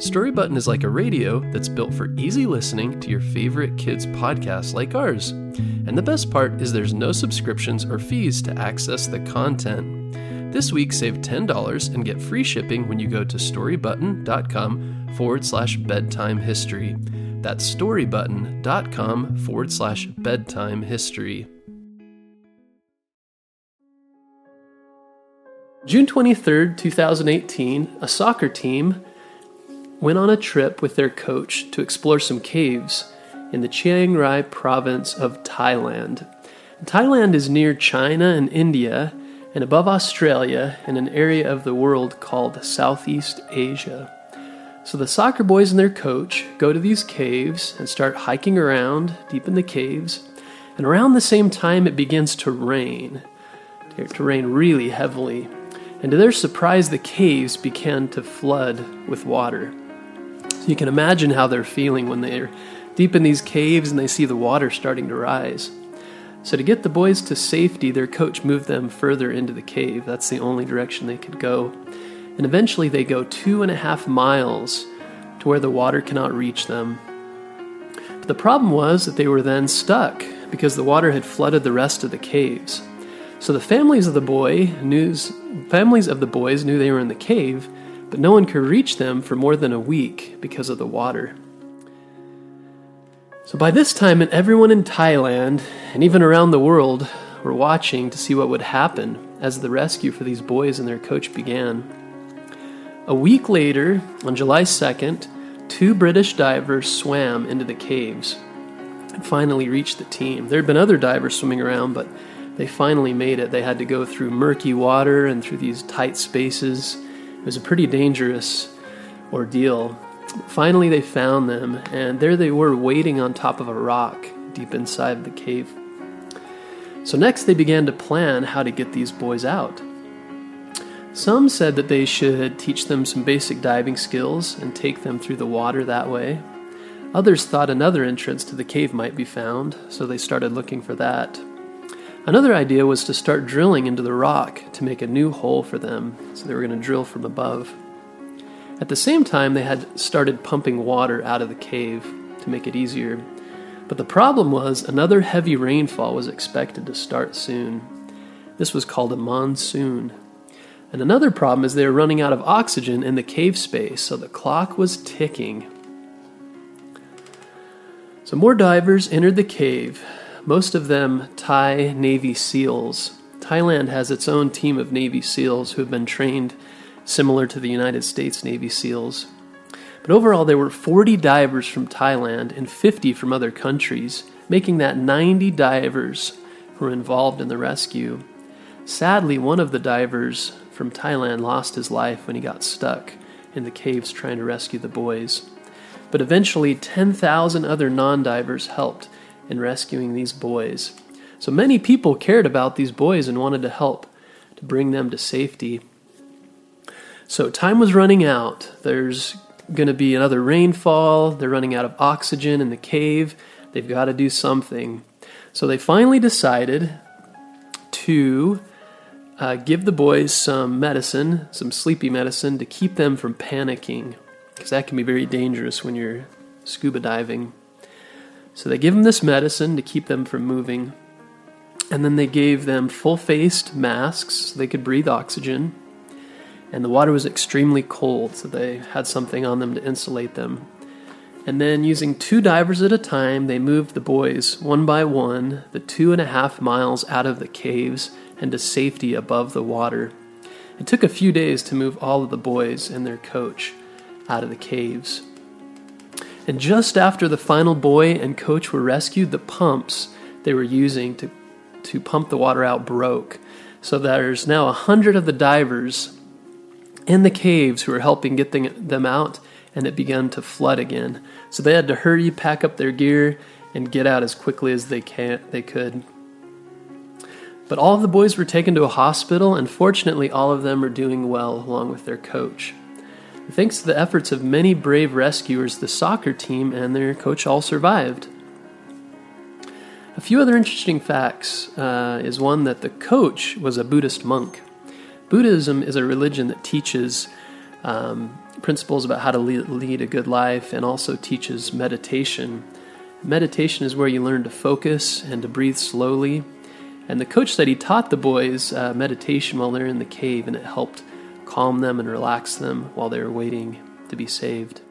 Story Button is like a radio that's built for easy listening to your favorite kids' podcasts like ours. And the best part is there's no subscriptions or fees to access the content. This week, save $10 and get free shipping when you go to storybutton.com forward slash bedtime history. That's storybutton.com forward slash bedtime history. June 23rd, 2018, a soccer team went on a trip with their coach to explore some caves in the Chiang Rai province of Thailand. Thailand is near China and India and above Australia in an area of the world called Southeast Asia. So the soccer boys and their coach go to these caves and start hiking around deep in the caves. And around the same time, it begins to rain, to rain really heavily. And to their surprise, the caves began to flood with water. So you can imagine how they're feeling when they're deep in these caves and they see the water starting to rise. So, to get the boys to safety, their coach moved them further into the cave. That's the only direction they could go. And eventually, they go two and a half miles to where the water cannot reach them. But the problem was that they were then stuck because the water had flooded the rest of the caves. So the families of the boy knew, families of the boys knew they were in the cave, but no one could reach them for more than a week because of the water. So by this time, everyone in Thailand and even around the world were watching to see what would happen as the rescue for these boys and their coach began. A week later, on July 2nd, two British divers swam into the caves and finally reached the team. There had been other divers swimming around, but they finally made it. They had to go through murky water and through these tight spaces it was a pretty dangerous ordeal. Finally, they found them, and there they were waiting on top of a rock deep inside the cave. So, next, they began to plan how to get these boys out. Some said that they should teach them some basic diving skills and take them through the water that way. Others thought another entrance to the cave might be found, so they started looking for that. Another idea was to start drilling into the rock to make a new hole for them, so they were going to drill from above. At the same time, they had started pumping water out of the cave to make it easier. But the problem was another heavy rainfall was expected to start soon. This was called a monsoon. And another problem is they were running out of oxygen in the cave space, so the clock was ticking. So more divers entered the cave, most of them Thai Navy SEALs. Thailand has its own team of Navy SEALs who have been trained similar to the United States Navy SEALs. But overall, there were 40 divers from Thailand and 50 from other countries, making that 90 divers who were involved in the rescue. Sadly, one of the divers from Thailand lost his life when he got stuck in the caves trying to rescue the boys. But eventually, 10,000 other non divers helped in rescuing these boys. So many people cared about these boys and wanted to help to bring them to safety. So time was running out. There's going to be another rainfall. They're running out of oxygen in the cave. They've got to do something. So they finally decided to uh, give the boys some medicine, some sleepy medicine, to keep them from panicking, because that can be very dangerous when you're scuba diving. So they give them this medicine to keep them from moving. And then they gave them full faced masks so they could breathe oxygen. And the water was extremely cold, so they had something on them to insulate them. And then, using two divers at a time, they moved the boys one by one the two and a half miles out of the caves and to safety above the water. It took a few days to move all of the boys and their coach out of the caves. And just after the final boy and coach were rescued, the pumps they were using to, to pump the water out broke. So there's now a hundred of the divers in the caves who are helping get them out, and it began to flood again. So they had to hurry, pack up their gear, and get out as quickly as they can they could. But all of the boys were taken to a hospital, and fortunately, all of them are doing well along with their coach. Thanks to the efforts of many brave rescuers, the soccer team and their coach all survived. A few other interesting facts uh, is one that the coach was a Buddhist monk. Buddhism is a religion that teaches um, principles about how to lead, a good life and also teaches meditation. Meditation is where you learn to focus and to breathe slowly. And the coach said he taught the boys uh, meditation while they're in the cave, and it helped calm them and relax them while they were waiting to be saved.